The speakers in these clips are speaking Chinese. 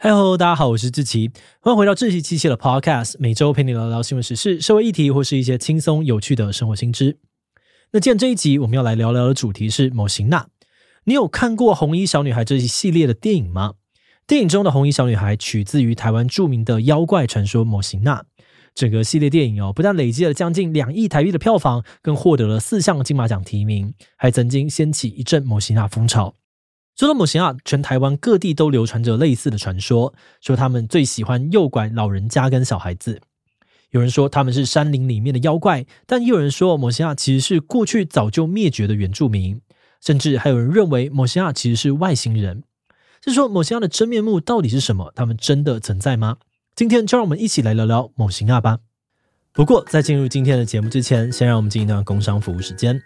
嗨喽，大家好，我是志祺，欢迎回到志奇七七的 Podcast，每周陪你聊聊新闻时事、社会议题或是一些轻松有趣的生活新知。那今天这一集我们要来聊聊的主题是《某型娜》。你有看过《红衣小女孩》这一系列的电影吗？电影中的红衣小女孩取自于台湾著名的妖怪传说某型娜。整个系列电影哦，不但累积了将近两亿台币的票房，更获得了四项金马奖提名，还曾经掀起一阵某型娜风潮。说到某型娜，全台湾各地都流传着类似的传说，说他们最喜欢诱拐老人家跟小孩子。有人说他们是山林里面的妖怪，但也有人说某型娜其实是过去早就灭绝的原住民，甚至还有人认为某型娜其实是外星人。是说某型娜的真面目到底是什么？他们真的存在吗？今天就让我们一起来聊聊某型娜吧。不过在进入今天的节目之前，先让我们进一段工商服务时间。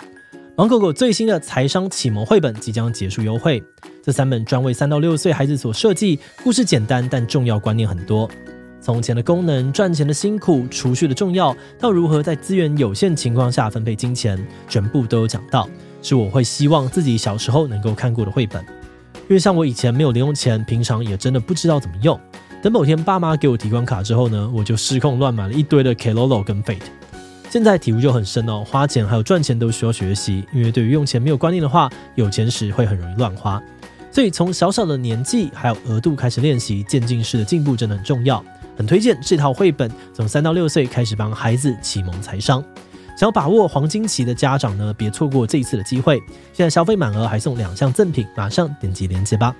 芒狗狗最新的财商启蒙绘本即将结束优惠，这三本专为三到六岁孩子所设计，故事简单但重要观念很多。从钱的功能、赚钱的辛苦、储蓄的重要，到如何在资源有限情况下分配金钱，全部都有讲到。是我会希望自己小时候能够看过的绘本，因为像我以前没有零用钱，平常也真的不知道怎么用。等某天爸妈给我提款卡之后呢，我就失控乱买了一堆的 Keroro 跟 Fate。现在体悟就很深哦，花钱还有赚钱都需要学习，因为对于用钱没有观念的话，有钱时会很容易乱花。所以从小小的年纪还有额度开始练习，渐进式的进步真的很重要。很推荐这套绘本，从三到六岁开始帮孩子启蒙财商。想要把握黄金期的家长呢，别错过这一次的机会。现在消费满额还送两项赠品，马上点击链接吧。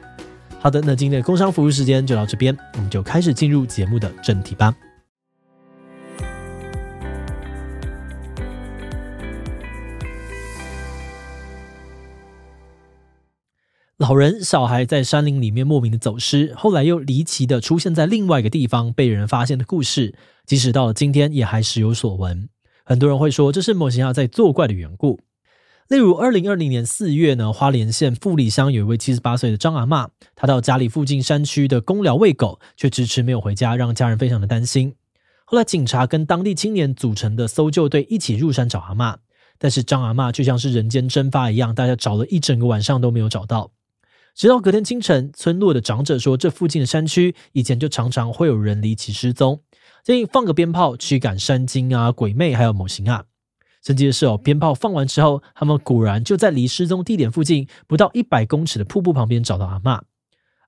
好的，那今天的工商服务时间就到这边，我们就开始进入节目的正题吧。老人、小孩在山林里面莫名的走失，后来又离奇的出现在另外一个地方，被人发现的故事，即使到了今天也还时有所闻。很多人会说这是某型娜在作怪的缘故。例如，二零二零年四月呢，花莲县富里乡有一位七十八岁的张阿嬷，她到家里附近山区的公寮喂狗，却迟迟没有回家，让家人非常的担心。后来警察跟当地青年组成的搜救队一起入山找阿嬷，但是张阿嬷就像是人间蒸发一样，大家找了一整个晚上都没有找到。直到隔天清晨，村落的长者说，这附近的山区以前就常常会有人离奇失踪，建议放个鞭炮驱赶山精啊、鬼魅，还有某型啊。神奇的是哦，鞭炮放完之后，他们果然就在离失踪地点附近不到一百公尺的瀑布旁边找到阿嬷。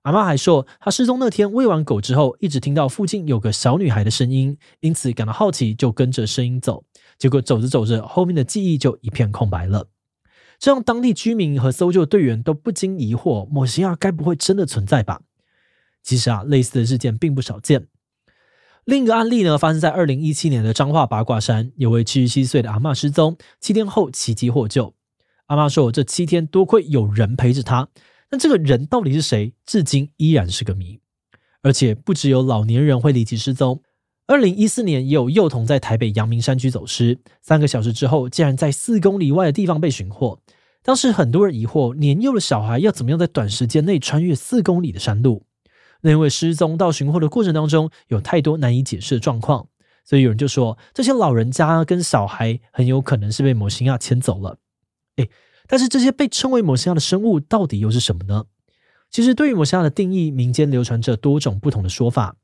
阿嬷还说，她失踪那天喂完狗之后，一直听到附近有个小女孩的声音，因此感到好奇，就跟着声音走。结果走着走着，后面的记忆就一片空白了。这让当地居民和搜救队员都不禁疑惑：某型娜该不会真的存在吧？其实啊，类似的事件并不少见。另一个案例呢，发生在二零一七年的彰化八卦山，有位七十七岁的阿嬷失踪，七天后奇迹获救。阿嬷说，这七天多亏有人陪着她，但这个人到底是谁，至今依然是个谜。而且不只有老年人会离奇失踪。二零一四年，也有幼童在台北阳明山区走失，三个小时之后，竟然在四公里外的地方被寻获。当时很多人疑惑，年幼的小孩要怎么样在短时间内穿越四公里的山路？那因为失踪到寻获的过程当中，有太多难以解释的状况，所以有人就说，这些老人家跟小孩很有可能是被某型娜牵走了。诶，但是这些被称为某型娜的生物到底又是什么呢？其实对于某型娜的定义，民间流传着多种不同的说法。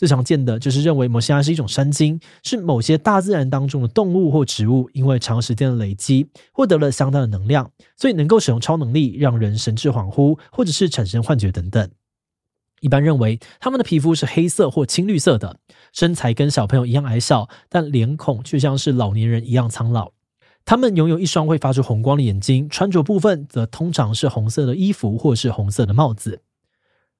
最常见的就是认为某型娜是一种山精，是某些大自然当中的动物或植物，因为长时间的累积，获得了相当的能量，所以能够使用超能力，让人神志恍惚，或者是产生幻觉等等。一般认为，他们的皮肤是黑色或青绿色的，身材跟小朋友一样矮小，但脸孔却像是老年人一样苍老。他们拥有一双会发出红光的眼睛，穿着部分则通常是红色的衣服或是红色的帽子。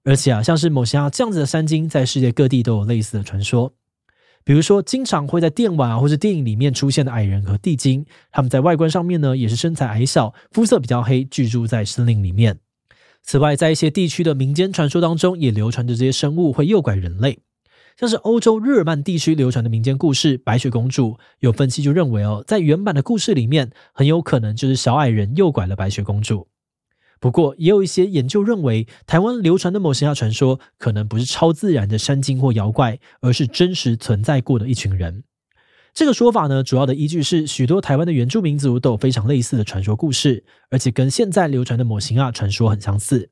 而且啊，像是某些啊这样子的山精，在世界各地都有类似的传说。比如说，经常会在电玩啊或是电影里面出现的矮人和地精，他们在外观上面呢，也是身材矮小，肤色比较黑，居住在森林里面。此外，在一些地区的民间传说当中，也流传着这些生物会诱拐人类。像是欧洲日耳曼地区流传的民间故事《白雪公主》，有分析就认为哦，在原版的故事里面，很有可能就是小矮人诱拐了白雪公主。不过，也有一些研究认为，台湾流传的某型娜传说可能不是超自然的山精或妖怪，而是真实存在过的一群人。这个说法呢，主要的依据是许多台湾的原住民族都有非常类似的传说故事，而且跟现在流传的某型娜传说很相似。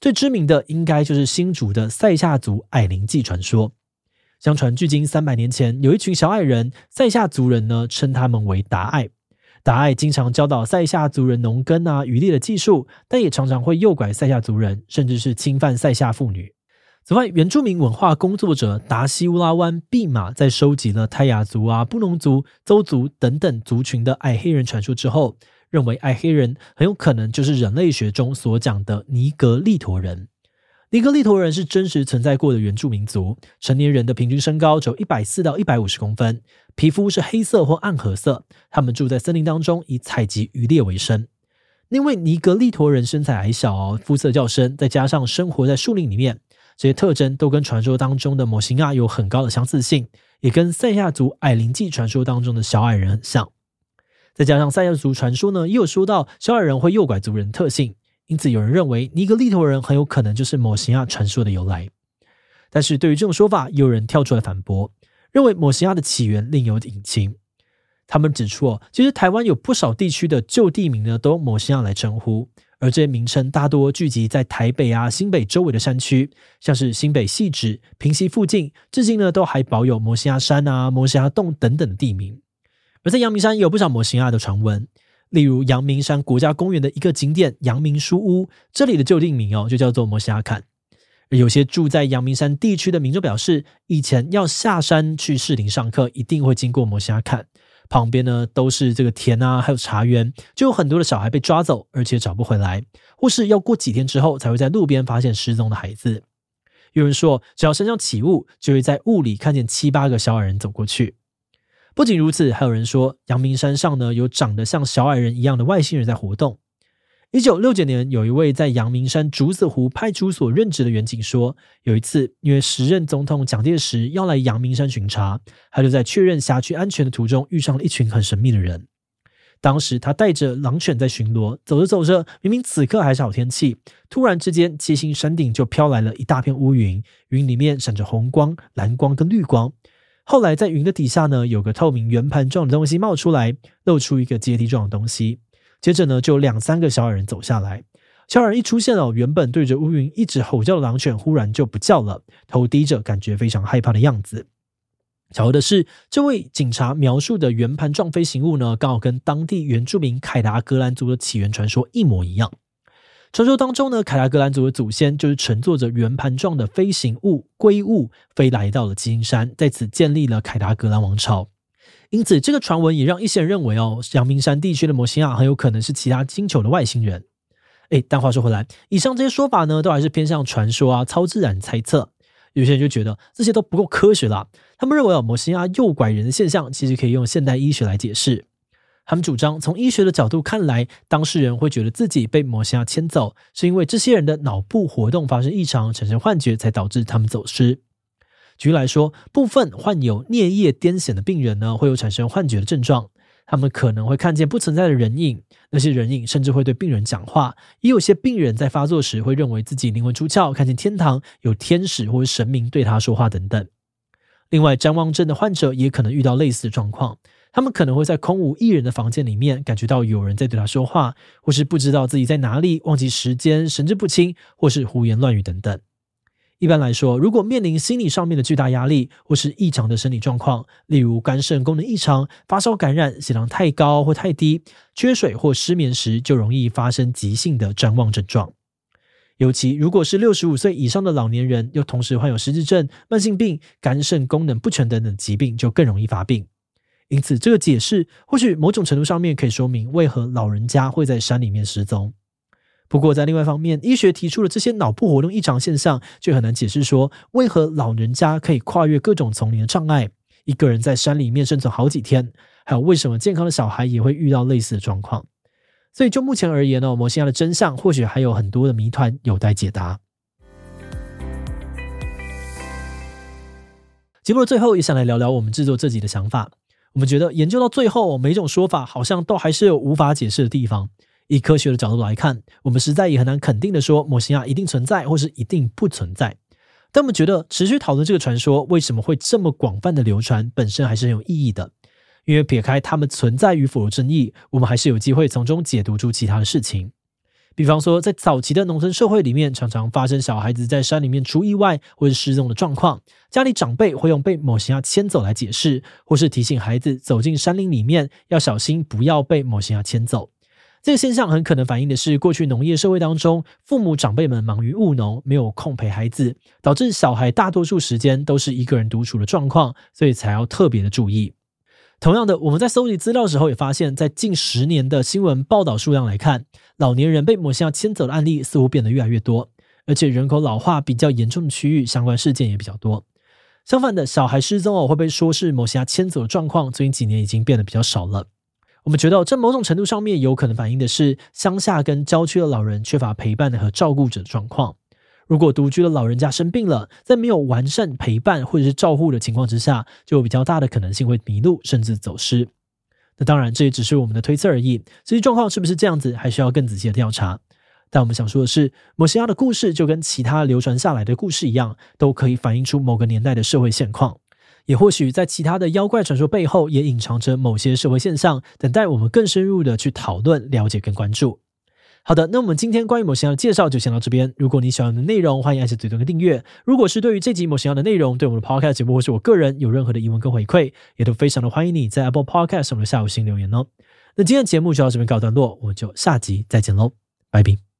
最知名的应该就是新竹的塞夏族矮灵祭传说。相传距今三百年前，有一群小矮人，塞夏族人呢称他们为达隘。达爱经常教导塞夏族人农耕啊、渔猎的技术，但也常常会诱拐塞夏族人，甚至是侵犯塞夏妇女。此外，原住民文化工作者达西乌拉湾毕马在收集了泰雅族啊、布农族、邹族等等族群的矮黑人传说之后，认为矮黑人很有可能就是人类学中所讲的尼格利陀人。尼格利陀人是真实存在过的原住民族，成年人的平均身高只有一百四到一百五十公分，皮肤是黑色或暗褐色。他们住在森林当中，以采集渔猎为生。因为尼格利陀人身材矮小哦，肤色较深，再加上生活在树林里面，这些特征都跟传说当中的摩西亚有很高的相似性，也跟赛亚族矮灵记传说当中的小矮人很像。再加上赛亚族传说呢，也有说到小矮人会诱拐族人特性。因此，有人认为尼格利陀人很有可能就是摩西亚传说的由来。但是，对于这种说法，也有人跳出来反驳，认为摩西亚的起源另有隐情。他们指出，哦，其实台湾有不少地区的旧地名呢，都用摩西亚来称呼，而这些名称大多聚集在台北啊、新北周围的山区，像是新北汐止、平溪附近，至今呢都还保有摩西亚山啊、摩西亚洞等等的地名。而在阳明山有不少摩西亚的传闻。例如阳明山国家公园的一个景点阳明书屋，这里的旧地名哦就叫做摩西亚坎。有些住在阳明山地区的民众表示，以前要下山去士林上课，一定会经过摩西亚坎，旁边呢都是这个田啊，还有茶园，就有很多的小孩被抓走，而且找不回来，或是要过几天之后才会在路边发现失踪的孩子。有人说，只要身上起雾，就会在雾里看见七八个小矮人走过去。不仅如此，还有人说，阳明山上呢有长得像小矮人一样的外星人在活动。一九六九年，有一位在阳明山竹子湖派出所任职的员警说，有一次因为时任总统蒋介石要来阳明山巡查，他就在确认辖区安全的途中遇上了一群很神秘的人。当时他带着狼犬在巡逻，走着走着，明明此刻还是好天气，突然之间，七星山顶就飘来了一大片乌云，云里面闪着红光、蓝光跟绿光。后来，在云的底下呢，有个透明圆盘状的东西冒出来，露出一个阶梯状的东西。接着呢，就有两三个小矮人走下来。小矮人一出现哦，原本对着乌云一直吼叫的狼犬忽然就不叫了，头低着，感觉非常害怕的样子。巧合的是，这位警察描述的圆盘状飞行物呢，刚好跟当地原住民凯达格兰族的起源传说一模一样。传说当中呢，凯达格兰族的祖先就是乘坐着圆盘状的飞行物龟物飞来到了七星山，在此建立了凯达格兰王朝。因此，这个传闻也让一些人认为哦，阳明山地区的摩西亚很有可能是其他星球的外星人。诶，但话说回来，以上这些说法呢，都还是偏向传说啊、超自然猜测。有些人就觉得这些都不够科学了。他们认为哦，摩西亚诱拐人的现象其实可以用现代医学来解释。他们主张，从医学的角度看来，当事人会觉得自己被摩西亚牵走，是因为这些人的脑部活动发生异常，产生幻觉，才导致他们走失。举例来说，部分患有颞叶癫痫的病人呢，会有产生幻觉的症状，他们可能会看见不存在的人影，那些人影甚至会对病人讲话。也有些病人在发作时会认为自己灵魂出窍，看见天堂有天使或者神明对他说话等等。另外，譫妄症的患者也可能遇到类似的状况。他们可能会在空无一人的房间里面感觉到有人在对他说话，或是不知道自己在哪里，忘记时间，神志不清，或是胡言乱语等等。一般来说，如果面临心理上面的巨大压力，或是异常的生理状况，例如肝肾功能异常、发烧感染、血糖太高或太低、缺水或失眠时，就容易发生急性的谵妄症状。尤其如果是六十五岁以上的老年人，又同时患有失智症、慢性病、肝肾功能不全等等疾病，就更容易发病。因此，这个解释或许某种程度上面可以说明为何老人家会在山里面失踪。不过，在另外一方面，医学提出了这些脑部活动异常现象，却很难解释说为何老人家可以跨越各种丛林的障碍，一个人在山里面生存好几天，还有为什么健康的小孩也会遇到类似的状况。所以，就目前而言呢，摩西亚的真相或许还有很多的谜团有待解答。节目的最后，也想来聊聊我们制作这集的想法。我们觉得研究到最后，每一种说法好像都还是有无法解释的地方。以科学的角度来看，我们实在也很难肯定的说摩西亚一定存在或是一定不存在。但我们觉得持续讨论这个传说为什么会这么广泛的流传，本身还是很有意义的。因为撇开它们存在与否的争议，我们还是有机会从中解读出其他的事情。比方说，在早期的农村社会里面，常常发生小孩子在山里面出意外或是失踪的状况，家里长辈会用被某型鸭牵走来解释，或是提醒孩子走进山林里面要小心，不要被某型鸭牵走。这个现象很可能反映的是，过去农业社会当中，父母长辈们忙于务农，没有空陪孩子，导致小孩大多数时间都是一个人独处的状况，所以才要特别的注意。同样的，我们在搜集资料的时候也发现，在近十年的新闻报道数量来看，老年人被某型鸭牵走的案例似乎变得越来越多，而且人口老化比较严重的区域，相关事件也比较多。相反的，小孩失踪哦，会被说是某型鸭牵走的状况，最近几年已经变得比较少了。我们觉得，这某种程度上面有可能反映的是乡下跟郊区的老人缺乏陪伴和照顾者的状况。如果独居的老人家生病了，在没有完善陪伴或者是照护的情况之下，就有比较大的可能性会迷路甚至走失。那当然，这也只是我们的推测而已。实际状况是不是这样子，还需要更仔细的调查。但我们想说的是，某型鸭的故事就跟其他流传下来的故事一样，都可以反映出某个年代的社会现况。也或许在其他的妖怪传说背后，也隐藏着某些社会现象，等待我们更深入的去讨论、了解跟关注。好的，那我们今天关于某型药的介绍就先到这边。如果你喜欢的内容，欢迎按下最多的订阅。如果是对于这集某型药的内容，对我们的 Podcast 节目或是我个人有任何的疑问跟回馈，也都非常的欢迎你在 Apple Podcast 上面的下午星留言哦。那今天的节目就到这边告一段落，我们就下集再见喽，拜拜。